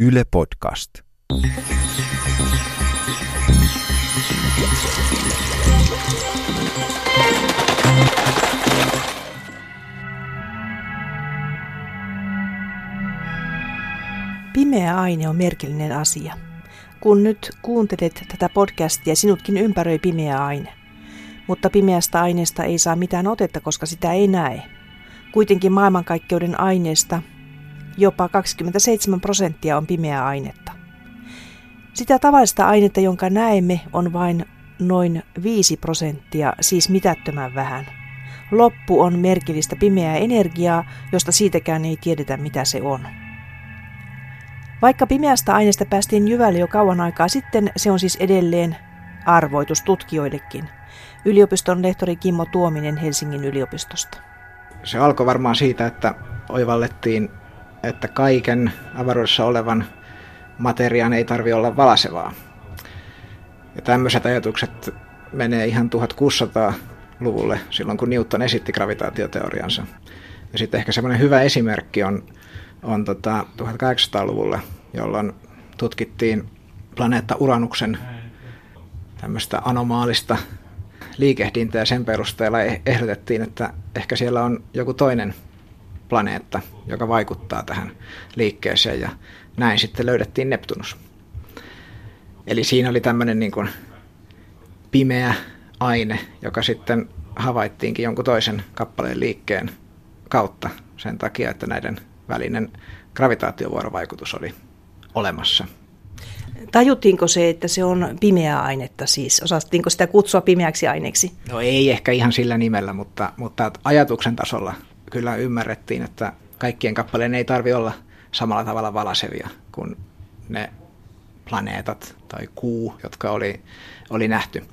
Yle Podcast. Pimeä aine on merkillinen asia. Kun nyt kuuntelet tätä podcastia, sinutkin ympäröi pimeä aine. Mutta pimeästä aineesta ei saa mitään otetta, koska sitä ei näe. Kuitenkin maailmankaikkeuden aineesta jopa 27 prosenttia on pimeää ainetta. Sitä tavallista ainetta, jonka näemme, on vain noin 5 prosenttia, siis mitättömän vähän. Loppu on merkillistä pimeää energiaa, josta siitäkään ei tiedetä mitä se on. Vaikka pimeästä aineesta päästiin jyvälle jo kauan aikaa sitten, se on siis edelleen arvoitus tutkijoillekin. Yliopiston lehtori Kimmo Tuominen Helsingin yliopistosta. Se alkoi varmaan siitä, että oivallettiin, että kaiken avaruudessa olevan materiaan ei tarvi olla valasevaa. Ja tämmöiset ajatukset menee ihan 1600-luvulle, silloin kun Newton esitti gravitaatioteoriansa. Ja sitten ehkä semmoinen hyvä esimerkki on on tota 1800-luvulla, jolloin tutkittiin planeetta Uranuksen tämmöistä anomaalista liikehdintää ja sen perusteella eh- ehdotettiin, että ehkä siellä on joku toinen planeetta, joka vaikuttaa tähän liikkeeseen ja näin sitten löydettiin Neptunus. Eli siinä oli tämmöinen niin kuin pimeä aine, joka sitten havaittiinkin jonkun toisen kappaleen liikkeen kautta sen takia, että näiden välinen gravitaatiovuorovaikutus oli olemassa. Tajuttiinko se, että se on pimeää ainetta siis? Osattiinko sitä kutsua pimeäksi aineeksi? No ei ehkä ihan sillä nimellä, mutta, mutta ajatuksen tasolla kyllä ymmärrettiin, että kaikkien kappaleen ei tarvi olla samalla tavalla valasevia kuin ne planeetat tai kuu, jotka oli, oli nähty.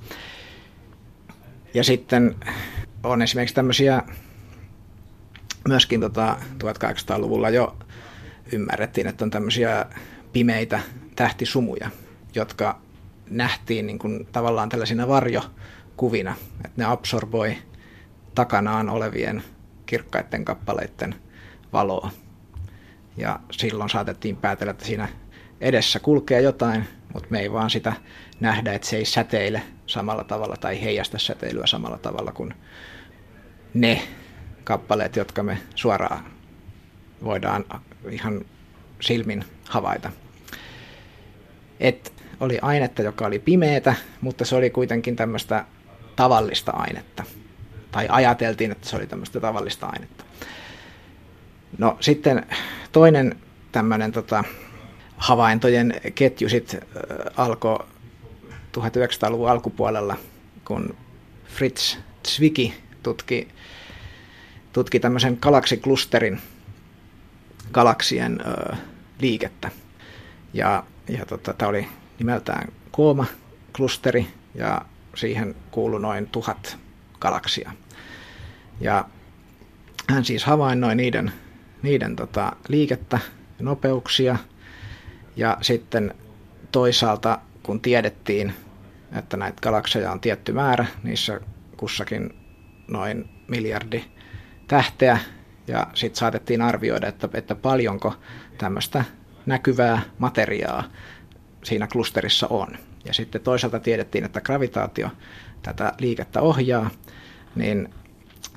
Ja sitten on esimerkiksi tämmöisiä myöskin tota 1800-luvulla jo ymmärrettiin, että on tämmöisiä pimeitä tähtisumuja, jotka nähtiin niin kuin tavallaan tällaisina varjokuvina, että ne absorboi takanaan olevien kirkkaiden kappaleiden valoa. Ja silloin saatettiin päätellä, että siinä edessä kulkee jotain, mutta me ei vaan sitä nähdä, että se ei säteile samalla tavalla tai heijasta säteilyä samalla tavalla kuin ne kappaleet, jotka me suoraan voidaan ihan silmin havaita. Et oli ainetta, joka oli pimeätä, mutta se oli kuitenkin tämmöistä tavallista ainetta. Tai ajateltiin, että se oli tämmöistä tavallista ainetta. No sitten toinen tämmöinen tota, havaintojen ketju sit, äh, alkoi 1900-luvun alkupuolella, kun Fritz Zwicky tutki tutki tämmöisen galaksiklusterin galaksien ö, liikettä. Ja, ja tota, tämä oli nimeltään Kooma-klusteri ja siihen kuului noin tuhat galaksia. Ja hän siis havainnoi niiden, niiden tota, liikettä ja nopeuksia ja sitten toisaalta kun tiedettiin, että näitä galakseja on tietty määrä, niissä kussakin noin miljardi tähteä ja sitten saatettiin arvioida, että, että paljonko tämmöistä näkyvää materiaa siinä klusterissa on. Ja sitten toisaalta tiedettiin, että gravitaatio tätä liikettä ohjaa, niin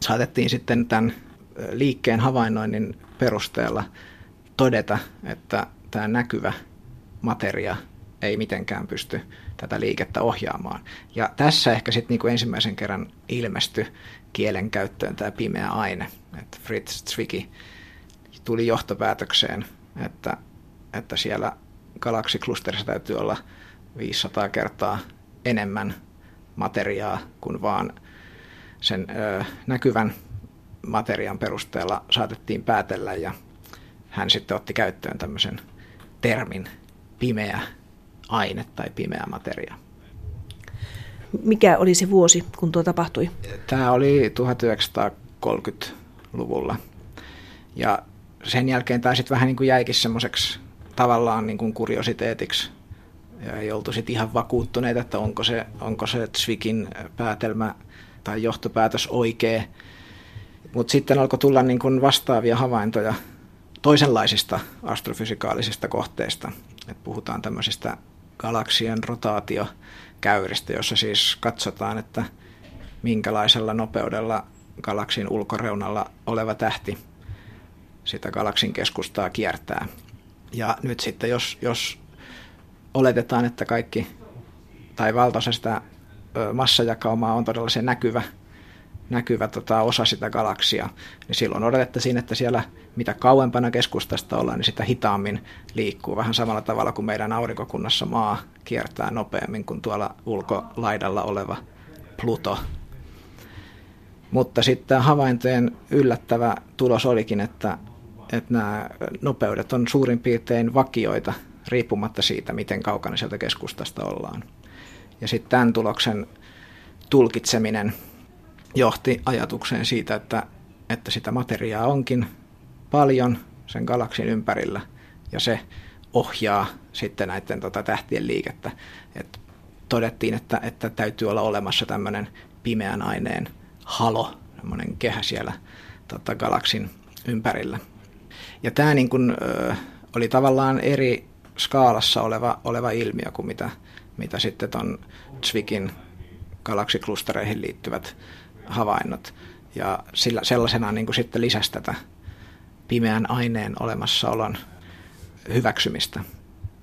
saatettiin sitten tämän liikkeen havainnoinnin perusteella todeta, että tämä näkyvä materia ei mitenkään pysty tätä liikettä ohjaamaan. Ja tässä ehkä sitten niinku ensimmäisen kerran ilmestyi kielen käyttöön tämä pimeä aine. Että Fritz Zwicky tuli johtopäätökseen, että, että siellä galaksiklusterissa täytyy olla 500 kertaa enemmän materiaa kuin vaan sen ö, näkyvän materiaan perusteella saatettiin päätellä ja hän sitten otti käyttöön tämmöisen termin pimeä aine tai pimeä materia. Mikä oli se vuosi, kun tuo tapahtui? Tämä oli 1930-luvulla. Ja sen jälkeen tämä sitten vähän niin kuin jäikin semmoiseksi tavallaan niin kuin kuriositeetiksi. Ja ei oltu sitten ihan vakuuttuneita, että onko se, onko se Zwikin päätelmä tai johtopäätös oikea. Mutta sitten alkoi tulla niin kuin vastaavia havaintoja toisenlaisista astrofysikaalisista kohteista. Et puhutaan tämmöisistä galaksien rotaatiokäyristä, jossa siis katsotaan, että minkälaisella nopeudella galaksin ulkoreunalla oleva tähti sitä galaksin keskustaa kiertää. Ja nyt sitten, jos, jos oletetaan, että kaikki tai valtaosa sitä massajakaumaa on todella se näkyvä, näkyvä tota, osa sitä galaksia, niin silloin odotettaisiin, että siellä mitä kauempana keskustasta ollaan, niin sitä hitaammin liikkuu. Vähän samalla tavalla kuin meidän aurinkokunnassa maa kiertää nopeammin kuin tuolla ulkolaidalla oleva Pluto. Mutta sitten havaintojen yllättävä tulos olikin, että, että nämä nopeudet on suurin piirtein vakioita riippumatta siitä, miten kaukana sieltä keskustasta ollaan. Ja sitten tämän tuloksen tulkitseminen johti ajatukseen siitä, että, että sitä materiaa onkin paljon sen galaksin ympärillä ja se ohjaa sitten näiden tota, tähtien liikettä. Et todettiin, että, että täytyy olla olemassa tämmöinen pimeän aineen halo, semmoinen kehä siellä tota, galaksin ympärillä. Ja tämä niin kun, oli tavallaan eri skaalassa oleva, oleva ilmiö kuin mitä, mitä sitten tuon Zwikin galaksiklustereihin liittyvät havainnot. Ja sillä, sellaisena niin kuin sitten lisäsi tätä pimeän aineen olemassaolon hyväksymistä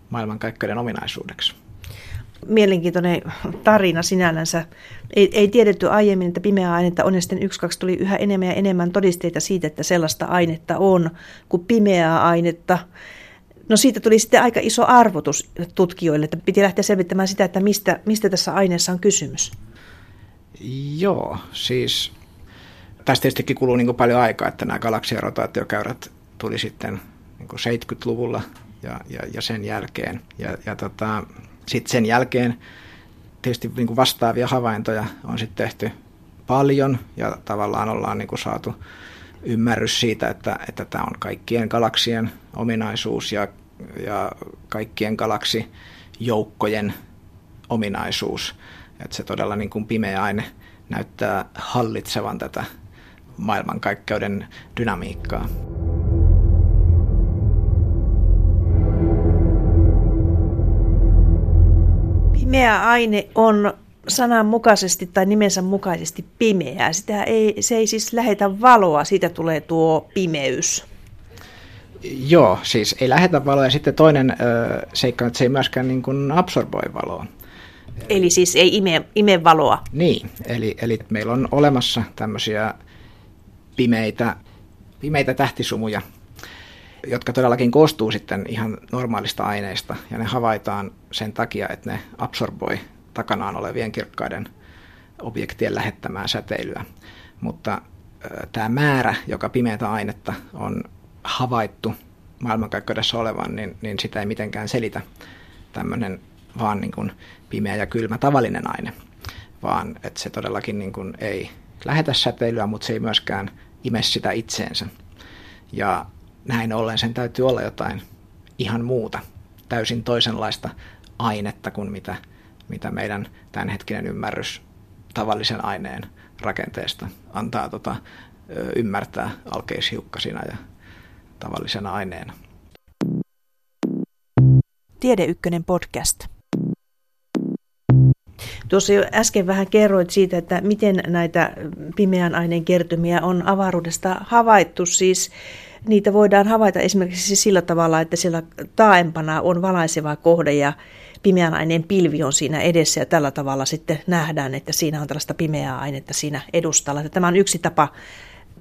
maailmankaikkeuden ominaisuudeksi. Mielenkiintoinen tarina sinällänsä. Ei, ei tiedetty aiemmin, että pimeää ainetta on, ja sitten yksi, kaksi tuli yhä enemmän ja enemmän todisteita siitä, että sellaista ainetta on kuin pimeää ainetta. No siitä tuli sitten aika iso arvotus tutkijoille, että piti lähteä selvittämään sitä, että mistä, mistä tässä aineessa on kysymys. Joo, siis tästä tietystikin kuluu niin paljon aikaa, että nämä galaksien rotaatiokäyrät tuli sitten niin 70-luvulla ja, ja, ja sen jälkeen. Ja, ja tota, sitten sen jälkeen tietysti niin vastaavia havaintoja on sitten tehty paljon ja tavallaan ollaan niin saatu ymmärrys siitä, että, että tämä on kaikkien galaksien ominaisuus ja, ja kaikkien galaksijoukkojen ominaisuus. Että se todella niin kuin pimeä aine näyttää hallitsevan tätä maailmankaikkeuden dynamiikkaa. Pimeä aine on sananmukaisesti tai nimensä mukaisesti pimeää. Sitä ei, se ei siis lähetä valoa, siitä tulee tuo pimeys. Joo, siis ei lähetä valoa ja sitten toinen ö, seikka, että se ei myöskään niin kuin absorboi valoa. Eli siis ei ime, ime valoa. Niin, eli, eli meillä on olemassa tämmöisiä pimeitä, pimeitä tähtisumuja, jotka todellakin koostuu sitten ihan normaalista aineista, ja ne havaitaan sen takia, että ne absorboi takanaan olevien kirkkaiden objektien lähettämään säteilyä. Mutta tämä määrä, joka pimeätä ainetta on havaittu maailmankaikkeudessa olevan, niin, niin sitä ei mitenkään selitä tämmöinen vaan niin kuin pimeä ja kylmä tavallinen aine, vaan että se todellakin niin kuin ei lähetä säteilyä, mutta se ei myöskään ime sitä itseensä. Ja näin ollen sen täytyy olla jotain ihan muuta, täysin toisenlaista ainetta kuin mitä, mitä meidän tämänhetkinen ymmärrys tavallisen aineen rakenteesta antaa tota, ymmärtää alkeishiukkasina ja tavallisena aineena. Tiede Ykkönen podcast. Tuossa jo äsken vähän kerroit siitä, että miten näitä pimeän aineen kertymiä on avaruudesta havaittu. Siis niitä voidaan havaita esimerkiksi sillä tavalla, että siellä taaempana on valaiseva kohde ja pimeän aineen pilvi on siinä edessä ja tällä tavalla sitten nähdään, että siinä on tällaista pimeää ainetta siinä edustalla. Tämä on yksi tapa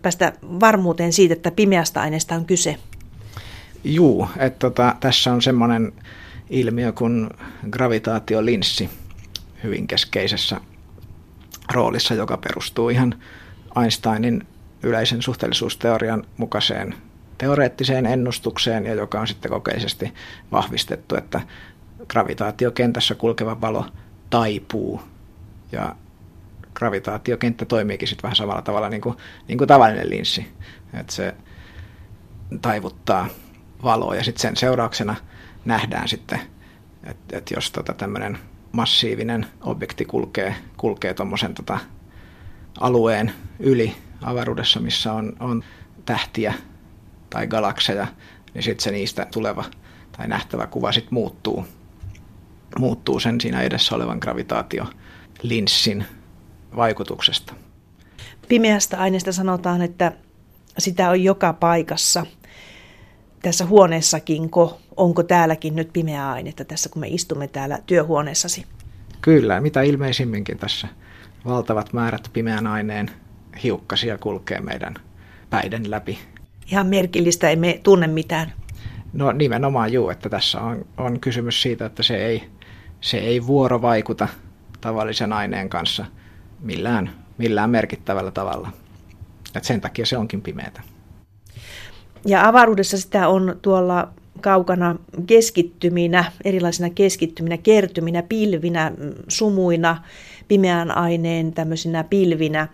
päästä varmuuteen siitä, että pimeästä aineesta on kyse. Juu, että tota, tässä on semmoinen ilmiö kuin gravitaatiolinssi hyvin keskeisessä roolissa, joka perustuu ihan Einsteinin yleisen suhteellisuusteorian mukaiseen teoreettiseen ennustukseen ja joka on sitten kokeisesti vahvistettu, että gravitaatiokentässä kulkeva valo taipuu. Ja gravitaatiokenttä toimiikin sitten vähän samalla tavalla niin kuin, niin kuin tavallinen linssi, että se taivuttaa valoa ja sitten sen seurauksena nähdään sitten, että, että jos tota tämmöinen massiivinen objekti kulkee, kulkee tuommoisen tota alueen yli avaruudessa, missä on, on tähtiä tai galakseja, niin sitten se niistä tuleva tai nähtävä kuva sitten muuttuu, muuttuu sen siinä edessä olevan gravitaatiolinssin vaikutuksesta. Pimeästä aineesta sanotaan, että sitä on joka paikassa. Tässä huoneessakinko, onko täälläkin nyt pimeää ainetta tässä, kun me istumme täällä työhuoneessasi? Kyllä, mitä ilmeisimminkin tässä valtavat määrät pimeän aineen hiukkasia kulkee meidän päiden läpi. Ihan merkillistä, emme tunne mitään. No nimenomaan juu, että tässä on, on kysymys siitä, että se ei, se ei vuorovaikuta tavallisen aineen kanssa millään, millään merkittävällä tavalla. Et sen takia se onkin pimeätä. Ja avaruudessa sitä on tuolla kaukana keskittyminä, erilaisina keskittyminä, kertyminä, pilvinä, sumuina, pimeän aineen tämmöisinä pilvinä.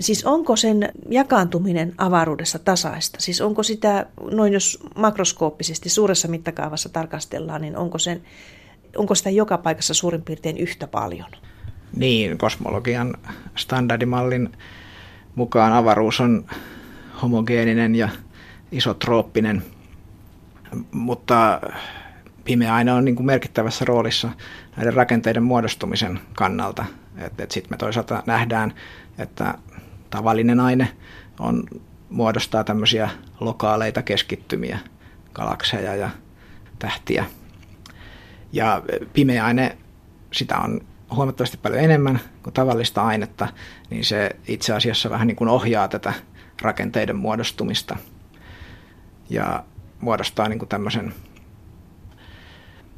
Siis onko sen jakaantuminen avaruudessa tasaista? Siis onko sitä, noin jos makroskooppisesti suuressa mittakaavassa tarkastellaan, niin onko, sen, onko sitä joka paikassa suurin piirtein yhtä paljon? Niin, kosmologian standardimallin mukaan avaruus on homogeeninen ja isotrooppinen, mutta pimeä aine on niin kuin merkittävässä roolissa näiden rakenteiden muodostumisen kannalta. Sitten me toisaalta nähdään, että tavallinen aine on, muodostaa tämmöisiä lokaaleita keskittymiä, galakseja ja tähtiä. Ja pimeä aine, sitä on huomattavasti paljon enemmän kuin tavallista ainetta, niin se itse asiassa vähän niin kuin ohjaa tätä rakenteiden muodostumista ja muodostaa niin kuin tämmöisen,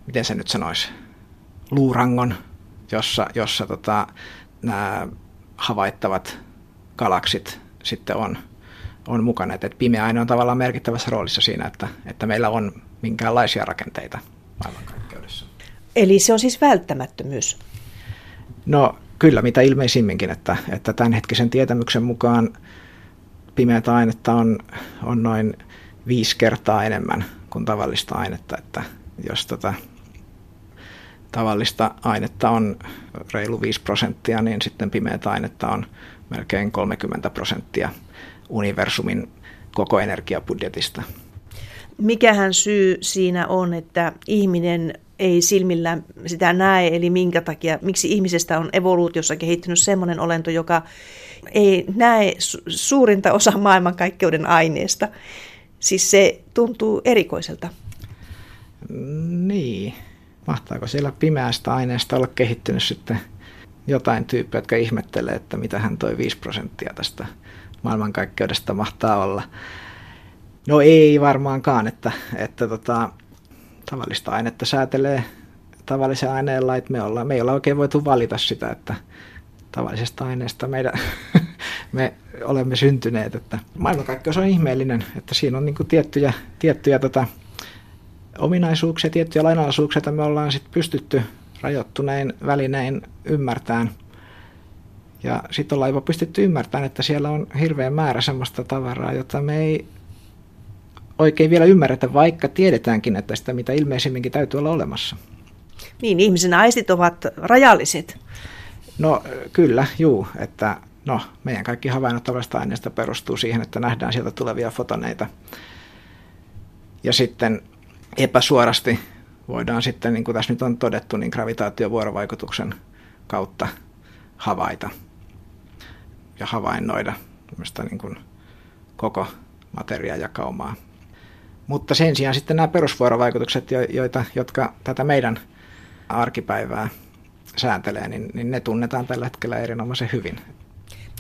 miten se nyt sanoisi, luurangon, jossa, jossa tota, nämä havaittavat galaksit sitten on, on mukana. Et pimeä aine on tavallaan merkittävässä roolissa siinä, että, että meillä on minkäänlaisia rakenteita maailmankaikkeudessa. Eli se on siis välttämättömyys? No kyllä, mitä ilmeisimminkin, että, että tämänhetkisen tietämyksen mukaan pimeätä ainetta on, on noin viisi kertaa enemmän kuin tavallista ainetta, että jos tota, tavallista ainetta on reilu 5 prosenttia, niin sitten pimeätä ainetta on melkein 30 prosenttia universumin koko energiabudjetista. Mikähän syy siinä on, että ihminen ei silmillä sitä näe, eli minkä takia, miksi ihmisestä on evoluutiossa kehittynyt sellainen olento, joka ei näe su- suurinta osa maailmankaikkeuden aineesta. Siis se tuntuu erikoiselta. Niin. Mahtaako siellä pimeästä aineesta olla kehittynyt sitten jotain tyyppiä, jotka ihmettelee, että mitä hän toi 5 prosenttia tästä maailmankaikkeudesta mahtaa olla. No ei varmaankaan, että, että tota, tavallista ainetta säätelee tavallisen aineen lait. Me, ollaan, me ei olla oikein voitu valita sitä, että tavallisesta aineesta meidän, me olemme syntyneet. Että maailmankaikkeus on ihmeellinen, että siinä on niin tiettyjä, tiettyjä tota, ominaisuuksia, tiettyjä lainalaisuuksia, että me ollaan sit pystytty rajoittunein välinein ymmärtämään. Ja sitten ollaan jopa pystytty ymmärtämään, että siellä on hirveä määrä sellaista tavaraa, jota me ei oikein vielä ymmärretä, vaikka tiedetäänkin, että sitä mitä ilmeisimminkin täytyy olla olemassa. Niin, ihmisen aistit ovat rajalliset. No kyllä, juu, että no, meidän kaikki havainnot tavallisesta aineesta perustuu siihen, että nähdään sieltä tulevia fotoneita. Ja sitten epäsuorasti voidaan sitten, niin kuin tässä nyt on todettu, niin gravitaatiovuorovaikutuksen kautta havaita ja havainnoida niin kuin koko materiajakaumaa. Mutta sen sijaan sitten nämä perusvuorovaikutukset, joita, jotka tätä meidän arkipäivää sääntelee, niin, niin ne tunnetaan tällä hetkellä erinomaisen hyvin.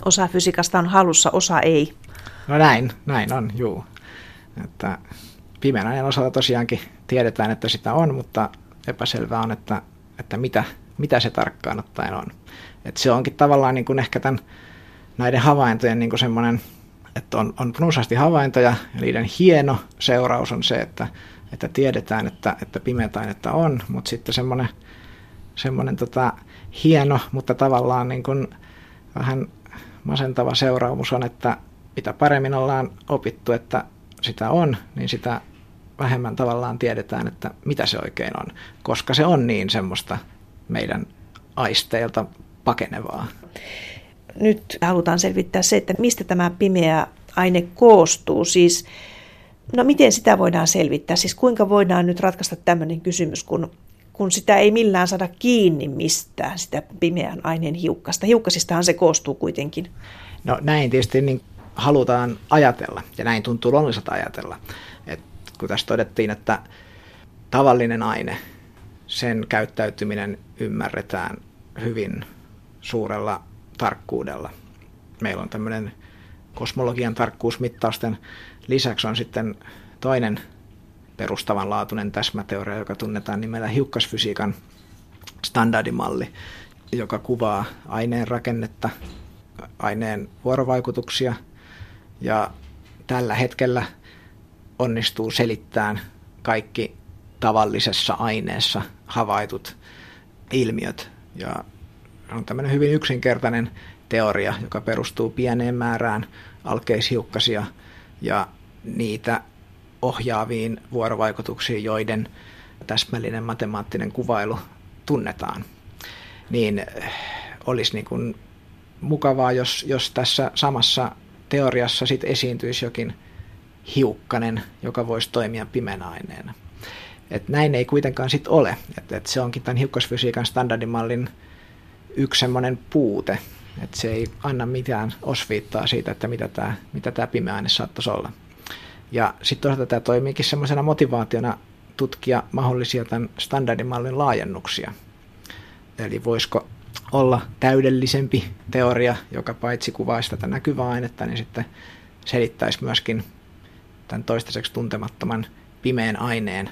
Osa fysiikasta on halussa, osa ei. No näin, näin on, juu. Että pimeän ajan osalta tosiaankin tiedetään, että sitä on, mutta epäselvää on, että, että mitä, mitä se tarkkaan ottaen on. Et se onkin tavallaan niin kuin ehkä tämän, näiden havaintojen niin kuin semmoinen, että on, on runsaasti havaintoja ja niiden hieno seuraus on se, että, että tiedetään, että, että pimeätä ainetta on, mutta sitten semmoinen, semmoinen tota, hieno, mutta tavallaan niin kuin vähän masentava seuraamus on, että mitä paremmin ollaan opittu, että sitä on, niin sitä vähemmän tavallaan tiedetään, että mitä se oikein on, koska se on niin semmoista meidän aisteilta pakenevaa. Nyt halutaan selvittää se, että mistä tämä pimeä aine koostuu. Siis No miten sitä voidaan selvittää? Siis kuinka voidaan nyt ratkaista tämmöinen kysymys, kun, kun sitä ei millään saada kiinni mistään, sitä pimeän aineen hiukkasta. Hiukkasistahan se koostuu kuitenkin. No näin tietysti niin halutaan ajatella, ja näin tuntuu luonnolliselta ajatella. Et kun tässä todettiin, että tavallinen aine, sen käyttäytyminen ymmärretään hyvin suurella tarkkuudella. Meillä on tämmöinen kosmologian tarkkuusmittausten lisäksi on sitten toinen perustavanlaatuinen täsmäteoria, joka tunnetaan nimellä hiukkasfysiikan standardimalli, joka kuvaa aineen rakennetta, aineen vuorovaikutuksia ja tällä hetkellä onnistuu selittämään kaikki tavallisessa aineessa havaitut ilmiöt. Ja on tämmöinen hyvin yksinkertainen teoria, joka perustuu pieneen määrään alkeishiukkasia ja niitä ohjaaviin vuorovaikutuksiin, joiden täsmällinen matemaattinen kuvailu tunnetaan. Niin eh, olisi niin kuin mukavaa, jos, jos tässä samassa teoriassa sit esiintyisi jokin hiukkanen, joka voisi toimia pimeänä aineena. Et näin ei kuitenkaan sit ole. Et, et se onkin tämän hiukkasfysiikan standardimallin yksi semmoinen puute, että se ei anna mitään osviittaa siitä, että mitä tämä mitä tää pimeä aine saattaisi olla. Ja sitten toisaalta tämä toimiikin semmoisena motivaationa tutkia mahdollisia tämän standardimallin laajennuksia. Eli voisiko olla täydellisempi teoria, joka paitsi kuvaisi tätä näkyvää ainetta, niin sitten selittäisi myöskin tämän toistaiseksi tuntemattoman pimeän aineen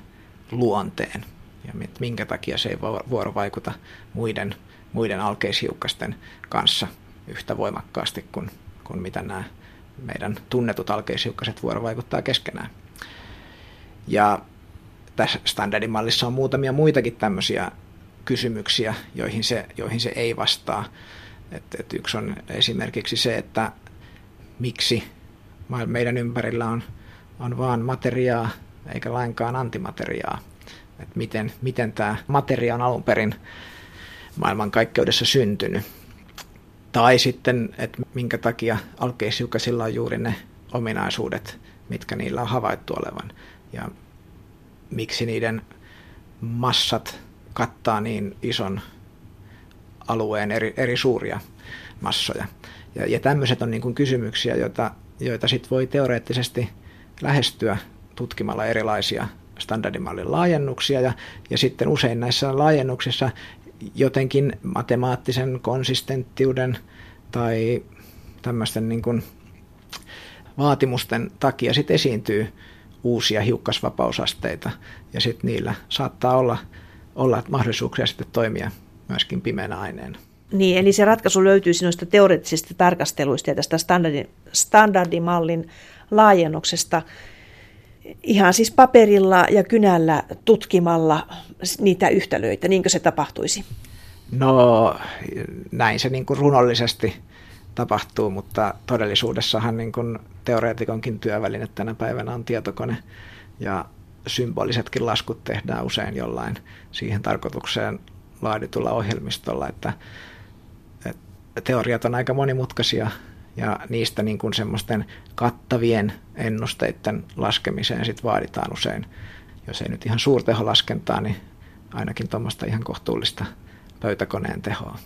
luonteen ja minkä takia se ei vuorovaikuta muiden, muiden alkeishiukkasten kanssa yhtä voimakkaasti kuin, kuin mitä nämä meidän tunnetut alkeishiukkaset vuorovaikuttaa keskenään. Ja tässä standardimallissa on muutamia muitakin tämmöisiä kysymyksiä, joihin se, joihin se ei vastaa. Et, et yksi on esimerkiksi se, että miksi meidän ympärillä on, on vaan materiaa eikä lainkaan antimateriaa. Et miten, miten tämä materia on alun perin maailmankaikkeudessa syntynyt. Tai sitten, että minkä takia alkeishiukkasilla on juuri ne ominaisuudet, mitkä niillä on havaittu olevan. Ja miksi niiden massat kattaa niin ison alueen eri, eri suuria massoja. Ja, ja tämmöiset on niin kuin kysymyksiä, joita, joita sit voi teoreettisesti lähestyä tutkimalla erilaisia standardimallin laajennuksia ja, ja sitten usein näissä laajennuksissa jotenkin matemaattisen konsistenttiuden tai tämmöisten niin kuin vaatimusten takia sitten esiintyy uusia hiukkasvapausasteita ja sitten niillä saattaa olla, olla mahdollisuuksia sitten toimia myöskin pimeänä aineena. Niin, eli se ratkaisu löytyy noista teoreettisista tarkasteluista ja tästä standardi, standardimallin laajennuksesta ihan siis paperilla ja kynällä tutkimalla niitä yhtälöitä, niinkö se tapahtuisi? No näin se niin kuin runollisesti tapahtuu, mutta todellisuudessahan niin kuin teoreetikonkin työväline tänä päivänä on tietokone ja symbolisetkin laskut tehdään usein jollain siihen tarkoitukseen laaditulla ohjelmistolla, että, että teoriat on aika monimutkaisia ja niistä niin kuin semmoisten kattavien ennusteiden laskemiseen sit vaaditaan usein, jos ei nyt ihan suurteholaskentaa, niin ainakin tuommoista ihan kohtuullista pöytäkoneen tehoa.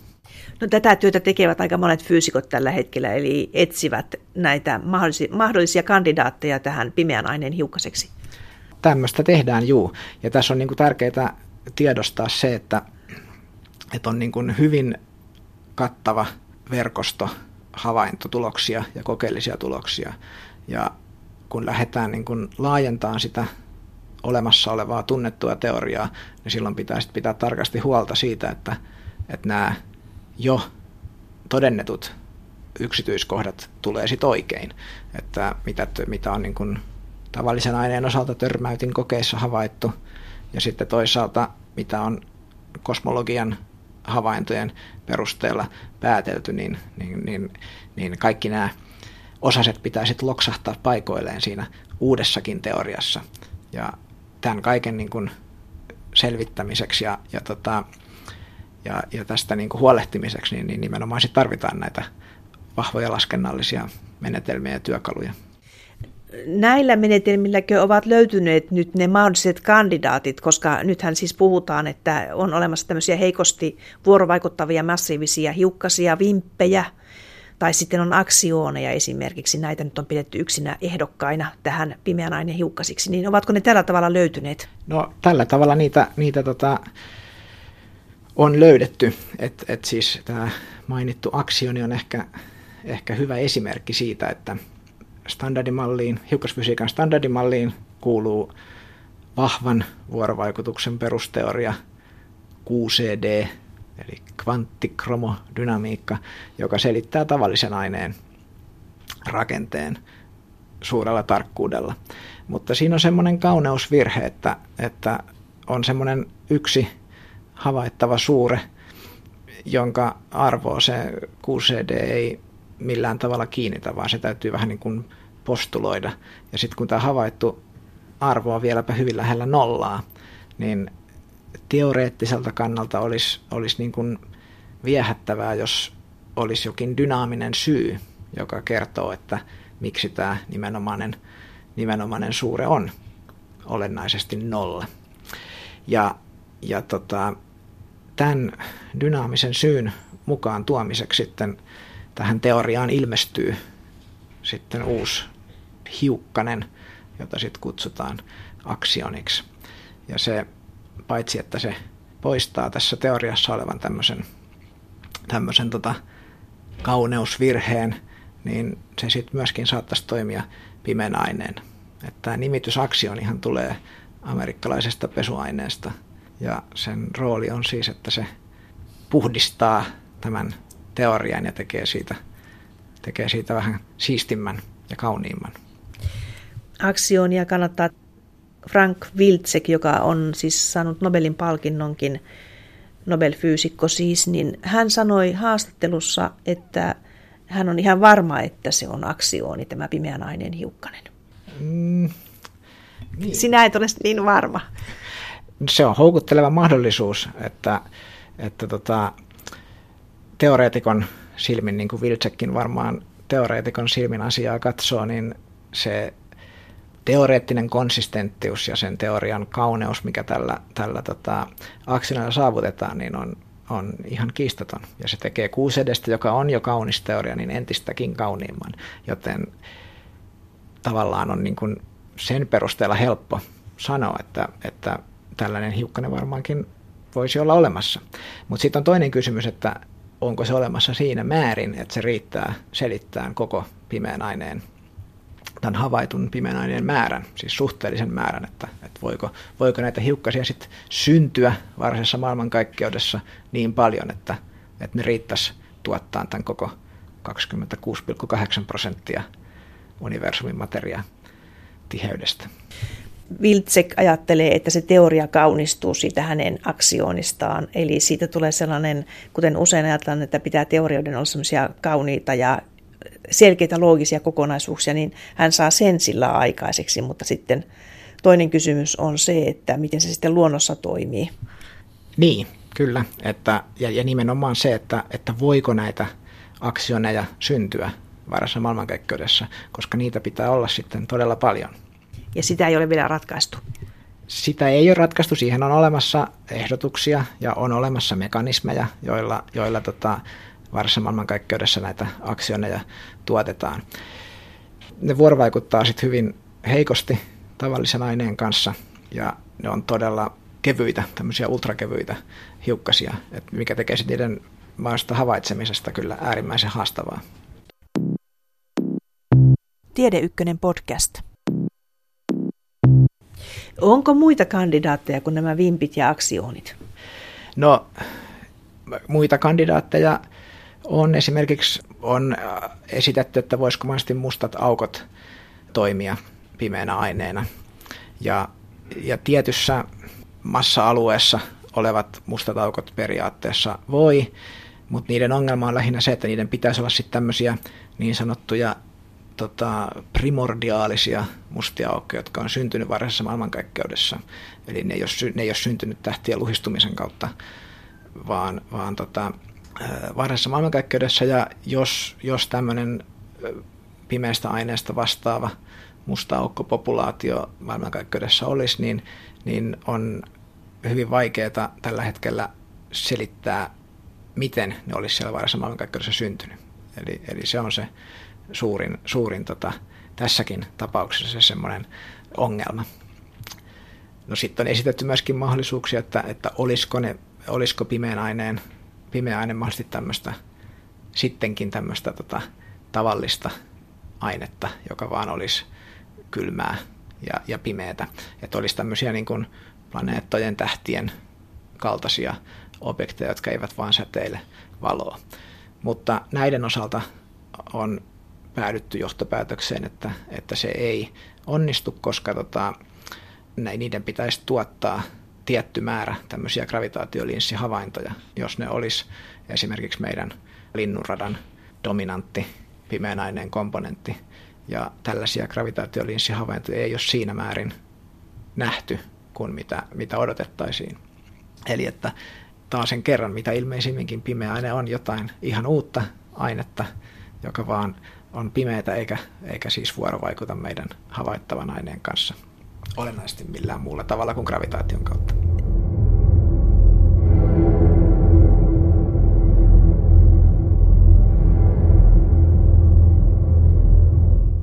No, tätä työtä tekevät aika monet fyysikot tällä hetkellä, eli etsivät näitä mahdollisia, mahdollisia kandidaatteja tähän pimeän aineen hiukkaseksi. Tämmöistä tehdään, juu. Ja tässä on niin kuin tärkeää tiedostaa se, että, että on niin kuin hyvin kattava verkosto havaintotuloksia ja kokeellisia tuloksia. Ja kun lähdetään niin kuin laajentamaan sitä olemassa olevaa tunnettua teoriaa, niin silloin pitää pitää tarkasti huolta siitä, että, että nämä jo todennetut yksityiskohdat tulee sitten oikein. Että mitä, mitä on niin kuin tavallisen aineen osalta törmäytin kokeissa havaittu, ja sitten toisaalta mitä on kosmologian havaintojen perusteella päätelty, niin, niin, niin, niin kaikki nämä osaset pitää sitten loksahtaa paikoilleen siinä uudessakin teoriassa. Ja tämän kaiken niin kuin selvittämiseksi ja, ja, tota, ja, ja tästä niin kuin huolehtimiseksi, niin, niin nimenomaan sit tarvitaan näitä vahvoja laskennallisia menetelmiä ja työkaluja. näillä menetelmilläkö ovat löytyneet nyt ne mahdolliset kandidaatit, koska nythän siis puhutaan, että on olemassa tämmöisiä heikosti vuorovaikuttavia massiivisia hiukkasia, vimppejä, tai sitten on aksiooneja esimerkiksi, näitä nyt on pidetty yksinä ehdokkaina tähän pimeän aineen hiukkasiksi, niin ovatko ne tällä tavalla löytyneet? No tällä tavalla niitä, niitä tota, on löydetty, että et siis tämä mainittu aksioni on ehkä, ehkä hyvä esimerkki siitä, että standardimalliin, hiukkasfysiikan standardimalliin kuuluu vahvan vuorovaikutuksen perusteoria QCD, eli kvanttikromodynamiikka, joka selittää tavallisen aineen rakenteen suurella tarkkuudella. Mutta siinä on semmoinen kauneusvirhe, että, että on semmoinen yksi havaittava suure, jonka arvoa se QCD ei millään tavalla kiinnitä, vaan se täytyy vähän niin kuin postuloida. Ja sitten kun tämä havaittu arvo on vieläpä hyvin lähellä nollaa, niin teoreettiselta kannalta olisi, olisi niin kuin viehättävää, jos olisi jokin dynaaminen syy, joka kertoo, että miksi tämä nimenomainen, nimenomainen suure on olennaisesti nolla. Ja, ja tota, tämän dynaamisen syyn mukaan tuomiseksi sitten tähän teoriaan ilmestyy sitten uusi hiukkanen, jota sitten kutsutaan aksioniksi. Ja se, paitsi että se poistaa tässä teoriassa olevan tämmöisen, tämmöisen tota kauneusvirheen, niin se sitten myöskin saattaisi toimia pimeän aineen. Että tämä nimitys aksionihan tulee amerikkalaisesta pesuaineesta ja sen rooli on siis, että se puhdistaa tämän teorian ja tekee siitä, tekee siitä vähän siistimmän ja kauniimman. Aksionia kannattaa Frank Wilczek, joka on siis saanut Nobelin palkinnonkin, Nobel-fyysikko siis, niin hän sanoi haastattelussa, että hän on ihan varma, että se on aksiooni, tämä pimeän aineen hiukkanen. Mm, niin. Sinä et ole niin varma. Se on houkutteleva mahdollisuus, että, että tota, teoreetikon silmin, niin kuin Viltsekin varmaan teoreetikon silmin asiaa katsoo, niin se teoreettinen konsistenttius ja sen teorian kauneus, mikä tällä, tällä tota, akselilla saavutetaan, niin on, on ihan kiistaton. Ja se tekee kuusedestä, joka on jo kaunis teoria, niin entistäkin kauniimman. Joten tavallaan on niin kuin sen perusteella helppo sanoa, että, että tällainen hiukkanen varmaankin voisi olla olemassa. Mutta sitten on toinen kysymys, että onko se olemassa siinä määrin, että se riittää selittämään koko pimeän aineen, tämän havaitun pimeän aineen määrän, siis suhteellisen määrän, että, että voiko, voiko näitä hiukkasia sitten syntyä varsinaisessa maailmankaikkeudessa niin paljon, että, että ne riittäisi tuottaa tämän koko 26,8 prosenttia universumin materiaa tiheydestä. Wilczek ajattelee, että se teoria kaunistuu siitä hänen aksionistaan. Eli siitä tulee sellainen, kuten usein ajatellaan, että pitää teorioiden olla kauniita ja selkeitä loogisia kokonaisuuksia, niin hän saa sen sillä aikaiseksi, mutta sitten toinen kysymys on se, että miten se sitten luonnossa toimii. Niin, kyllä. Että, ja, ja nimenomaan se, että, että voiko näitä aksioneja syntyä varassa maailmankaikkeudessa, koska niitä pitää olla sitten todella paljon – ja sitä ei ole vielä ratkaistu? Sitä ei ole ratkaistu. Siihen on olemassa ehdotuksia ja on olemassa mekanismeja, joilla, joilla tota, varsinaisessa maailmankaikkeudessa näitä aksioneja tuotetaan. Ne vuorovaikuttaa sitten hyvin heikosti tavallisen aineen kanssa ja ne on todella kevyitä, tämmöisiä ultrakevyitä hiukkasia, että mikä tekee niiden maasta havaitsemisesta kyllä äärimmäisen haastavaa. Tiede Ykkönen podcast. Onko muita kandidaatteja kuin nämä vimpit ja aksioonit? No, muita kandidaatteja on esimerkiksi on äh, esitetty, että voisiko mahdollisesti mustat aukot toimia pimeänä aineena. Ja, ja tietyssä massa-alueessa olevat mustat aukot periaatteessa voi, mutta niiden ongelma on lähinnä se, että niiden pitäisi olla sitten tämmöisiä niin sanottuja tota, primordiaalisia mustia aukkoja, jotka on syntynyt varhaisessa maailmankaikkeudessa. Eli ne ei ole, ne ei ole syntynyt tähtien luhistumisen kautta, vaan, vaan tota, varhaisessa maailmankaikkeudessa. Ja jos, jos tämmöinen pimeästä aineesta vastaava musta aukko-populaatio maailmankaikkeudessa olisi, niin, niin on hyvin vaikeaa tällä hetkellä selittää, miten ne olisi siellä vaarassa maailmankaikkeudessa syntynyt. Eli, eli se on se suurin, suurin tota, tässäkin tapauksessa se semmoinen ongelma. No sitten on esitetty myöskin mahdollisuuksia, että, että olisiko, ne, olisiko pimeän aineen, pimeä aine mahdollisesti tämmöistä, sittenkin tämmöistä tota, tavallista ainetta, joka vaan olisi kylmää ja, ja pimeätä. Että olisi tämmöisiä niin kuin planeettojen, tähtien kaltaisia objekteja, jotka eivät vaan säteile valoa. Mutta näiden osalta on päädytty johtopäätökseen, että, että se ei onnistu, koska tota, niiden pitäisi tuottaa tietty määrä tämmöisiä gravitaatiolinssihavaintoja, jos ne olisi esimerkiksi meidän linnunradan dominantti pimeän aineen komponentti. Ja tällaisia gravitaatiolinssihavaintoja ei ole siinä määrin nähty kuin mitä, mitä odotettaisiin. Eli että taas sen kerran, mitä ilmeisimminkin pimeä aine on jotain ihan uutta ainetta, joka vaan on pimeätä eikä, eikä siis vuorovaikuta meidän havaittavan aineen kanssa olennaisesti millään muulla tavalla kuin gravitaation kautta.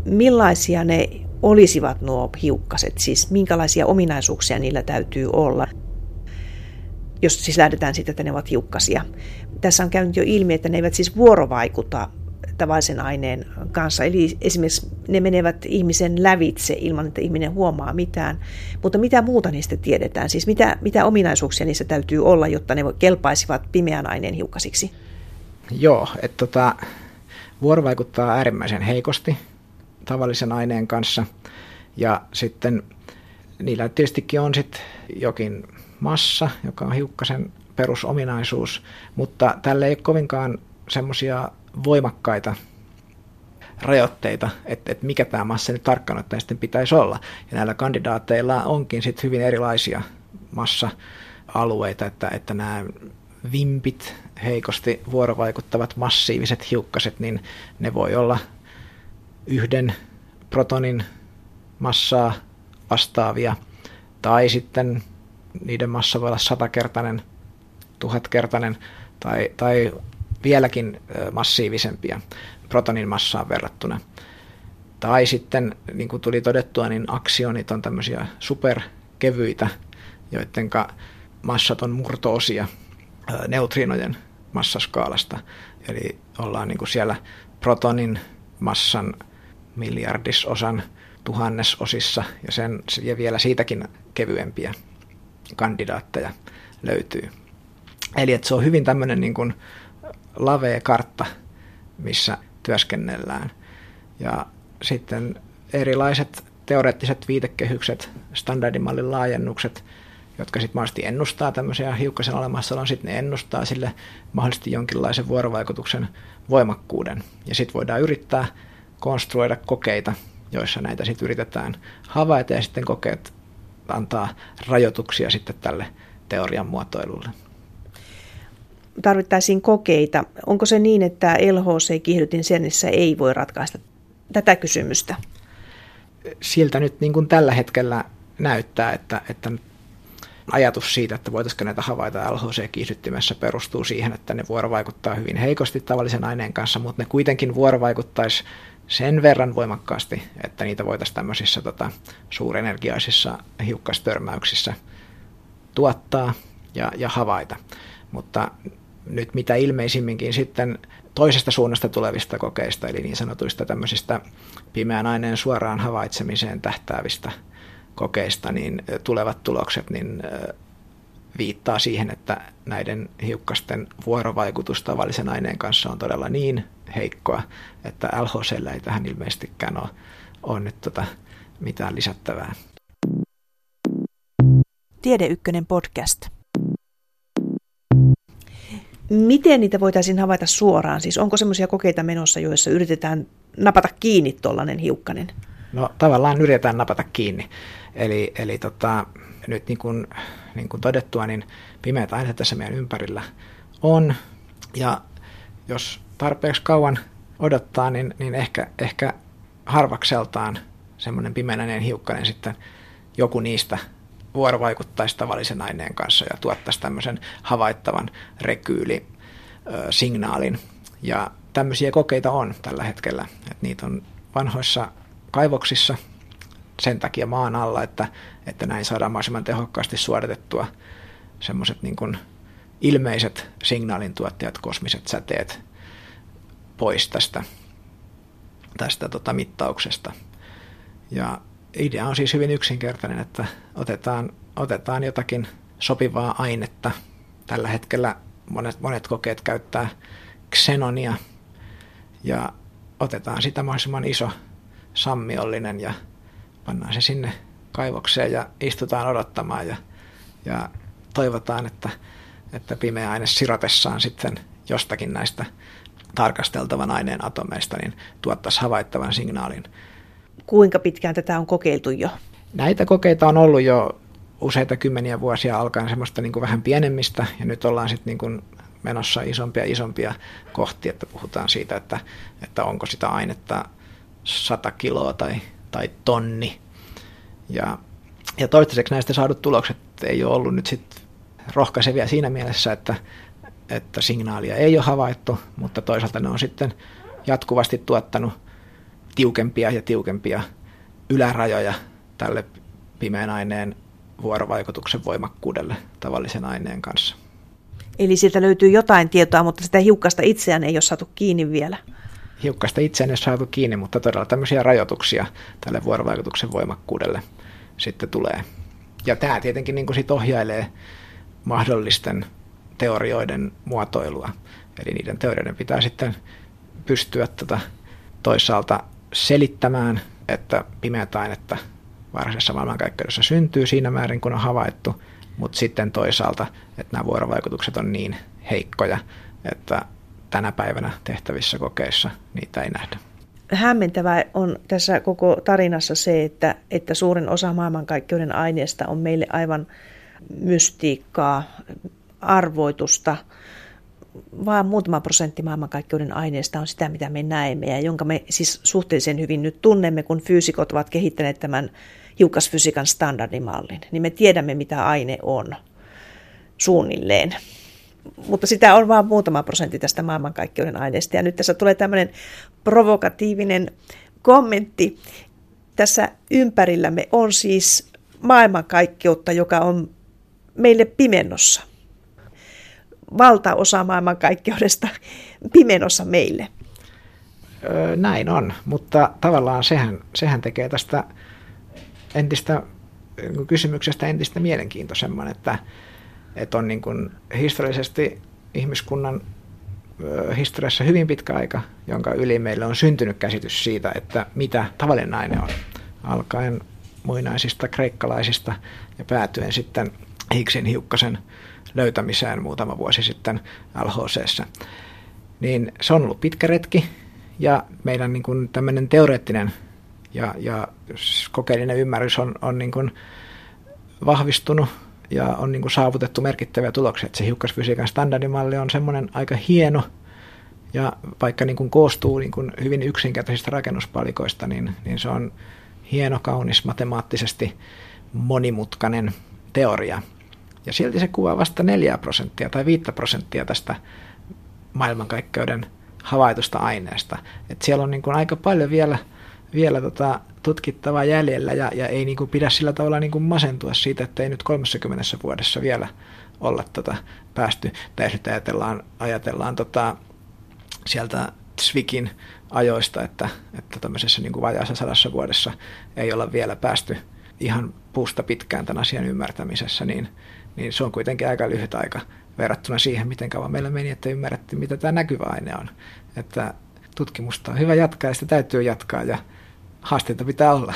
Millaisia ne olisivat nuo hiukkaset, siis minkälaisia ominaisuuksia niillä täytyy olla? jos siis lähdetään siitä, että ne ovat hiukkasia. Tässä on käynyt jo ilmi, että ne eivät siis vuorovaikuta tavallisen aineen kanssa. Eli esimerkiksi ne menevät ihmisen lävitse ilman, että ihminen huomaa mitään. Mutta mitä muuta niistä tiedetään? Siis mitä, mitä ominaisuuksia niissä täytyy olla, jotta ne kelpaisivat pimeän aineen hiukkasiksi? Joo, että tota, vuorovaikuttaa äärimmäisen heikosti tavallisen aineen kanssa. Ja sitten niillä tietystikin on sitten jokin massa, joka on hiukkasen perusominaisuus, mutta tälle ei ole kovinkaan semmoisia voimakkaita rajoitteita, että, että mikä tämä massa nyt tarkkaan ottaen sitten pitäisi olla. Ja näillä kandidaateilla onkin sitten hyvin erilaisia massa-alueita, että, että nämä vimpit, heikosti vuorovaikuttavat massiiviset hiukkaset, niin ne voi olla yhden protonin massaa vastaavia, tai sitten niiden massa voi olla satakertainen, tuhatkertainen tai, tai vieläkin massiivisempia protonin massaan verrattuna. Tai sitten, niin kuin tuli todettua, niin aksionit on tämmöisiä superkevyitä, joiden massat on murtoosia neutrinojen massaskaalasta. Eli ollaan niin kuin siellä protonin massan miljardisosan tuhannesosissa ja, sen, ja vielä siitäkin kevyempiä kandidaatteja löytyy. Eli että se on hyvin tämmöinen niin kuin lavea kartta, missä työskennellään. Ja sitten erilaiset teoreettiset viitekehykset, standardimallin laajennukset, jotka sitten mahdollisesti ennustaa tämmöisiä hiukkasen olemassaolon, sitten ne ennustaa sille mahdollisesti jonkinlaisen vuorovaikutuksen voimakkuuden. Ja sitten voidaan yrittää konstruoida kokeita, joissa näitä sitten yritetään havaita ja sitten kokeet antaa rajoituksia sitten tälle teorian muotoilulle. Tarvittaisiin kokeita. Onko se niin, että LHC-kiihdytin CERNissä ei voi ratkaista tätä kysymystä? Siltä nyt niin kuin tällä hetkellä näyttää, että, että ajatus siitä, että voitaisiinko näitä havaita LHC-kiihdyttimessä perustuu siihen, että ne vuorovaikuttaa hyvin heikosti tavallisen aineen kanssa, mutta ne kuitenkin vuorovaikuttaisi sen verran voimakkaasti, että niitä voitaisiin tämmöisissä tota, suurenergiaisissa hiukkastörmäyksissä tuottaa ja, ja havaita. Mutta nyt mitä ilmeisimminkin sitten toisesta suunnasta tulevista kokeista, eli niin sanotuista tämmöisistä pimeän aineen suoraan havaitsemiseen tähtäävistä kokeista, niin tulevat tulokset niin viittaa siihen, että näiden hiukkasten vuorovaikutus tavallisen aineen kanssa on todella niin heikkoa, että LHC ei tähän ilmeisestikään ole, ole nyt tota mitään lisättävää. Tiede Ykkönen podcast. Miten niitä voitaisiin havaita suoraan? Siis onko semmoisia kokeita menossa, joissa yritetään napata kiinni tuollainen hiukkanen? No tavallaan yritetään napata kiinni. Eli, eli tota, nyt niin kuin, niin kuin todettua, niin pimeät aineet tässä meidän ympärillä on. Ja jos tarpeeksi kauan odottaa, niin, niin ehkä, ehkä harvakseltaan semmoinen pimeänäinen hiukkanen sitten joku niistä vuorovaikuttaisi tavallisen aineen kanssa ja tuottaisi tämmöisen havaittavan rekyyli-signaalin. Ja tämmöisiä kokeita on tällä hetkellä. että niitä on vanhoissa kaivoksissa sen takia maan alla, että, että näin saadaan mahdollisimman tehokkaasti suoritettua semmoiset niin kuin ilmeiset signaalintuottajat, kosmiset säteet pois tästä, tästä tota mittauksesta. Ja idea on siis hyvin yksinkertainen, että otetaan, otetaan jotakin sopivaa ainetta. Tällä hetkellä monet, monet kokeet käyttää xenonia ja otetaan sitä mahdollisimman iso sammiollinen ja pannaan se sinne kaivokseen ja istutaan odottamaan ja, ja toivotaan, että, että pimeä aine sirotessaan sitten jostakin näistä tarkasteltavan aineen atomeista niin tuottaisi havaittavan signaalin. Kuinka pitkään tätä on kokeiltu jo? Näitä kokeita on ollut jo useita kymmeniä vuosia alkaen semmoista niin kuin vähän pienemmistä ja nyt ollaan sitten niin kuin menossa isompia isompia kohti, että puhutaan siitä, että, että onko sitä ainetta 100 kiloa tai, tai tonni. Ja, ja toistaiseksi näistä saadut tulokset ei ole ollut nyt sit rohkaisevia siinä mielessä, että, että signaalia ei ole havaittu, mutta toisaalta ne on sitten jatkuvasti tuottanut tiukempia ja tiukempia ylärajoja tälle pimeän aineen vuorovaikutuksen voimakkuudelle tavallisen aineen kanssa. Eli sieltä löytyy jotain tietoa, mutta sitä hiukkasta itseään ei ole saatu kiinni vielä. Hiukkasta itseään ei ole saatu kiinni, mutta todella tämmöisiä rajoituksia tälle vuorovaikutuksen voimakkuudelle sitten tulee. Ja tämä tietenkin niin kuin sit ohjailee mahdollisten teorioiden muotoilua. Eli niiden teorioiden pitää sitten pystyä tota toisaalta selittämään, että pimeät ainetta varsinaisessa maailmankaikkeudessa syntyy siinä määrin, kun on havaittu, mutta sitten toisaalta, että nämä vuorovaikutukset on niin heikkoja, että tänä päivänä tehtävissä kokeissa niitä ei nähdä. Hämmentävää on tässä koko tarinassa se, että, että suurin osa maailmankaikkeuden aineesta on meille aivan mystiikkaa, arvoitusta. Vaan muutama prosentti maailmankaikkeuden aineesta on sitä, mitä me näemme ja jonka me siis suhteellisen hyvin nyt tunnemme, kun fyysikot ovat kehittäneet tämän hiukkasfysiikan standardimallin. Niin me tiedämme, mitä aine on suunnilleen. Mutta sitä on vain muutama prosentti tästä maailmankaikkeuden aineesta. Ja nyt tässä tulee tämmöinen provokatiivinen kommentti. Tässä ympärillämme on siis maailmankaikkeutta, joka on meille pimennossa. Valtaosa maailmankaikkeudesta pimennossa meille. näin on, mutta tavallaan sehän, sehän tekee tästä entistä niin kysymyksestä entistä mielenkiintoisemman, että, että on niin kuin historiallisesti ihmiskunnan historiassa hyvin pitkä aika, jonka yli meille on syntynyt käsitys siitä, että mitä tavallinen nainen on, alkaen muinaisista kreikkalaisista ja päätyen sitten Higgsin hiukkasen löytämiseen muutama vuosi sitten LHC. Niin se on ollut pitkä retki ja meidän niin kuin tämmöinen teoreettinen ja, ja kokeellinen ymmärrys on, on niin kuin vahvistunut ja on niin kuin saavutettu merkittäviä tuloksia. Että se hiukkasfysiikan standardimalli on semmoinen aika hieno ja vaikka niin kuin koostuu niin kuin hyvin yksinkertaisista rakennuspalikoista, niin, niin se on hieno, kaunis, matemaattisesti monimutkainen teoria. Ja silti se kuvaa vasta 4 prosenttia tai 5 prosenttia tästä maailmankaikkeuden havaitusta aineesta. Et siellä on niin kuin aika paljon vielä, vielä tota tutkittavaa jäljellä ja, ja ei niin kuin pidä sillä tavalla niin kuin masentua siitä, että ei nyt 30 vuodessa vielä olla tota päästy. Tai nyt ajatellaan, ajatellaan tota, sieltä Zwikin ajoista, että, että tämmöisessä niin kuin vajaassa sadassa vuodessa ei olla vielä päästy ihan puusta pitkään tämän asian ymmärtämisessä, niin, niin se on kuitenkin aika lyhyt aika verrattuna siihen, miten kauan meillä meni, että ymmärrettiin, mitä tämä näkyvä aine on. Että tutkimusta on hyvä jatkaa ja sitä täytyy jatkaa ja haasteita pitää olla.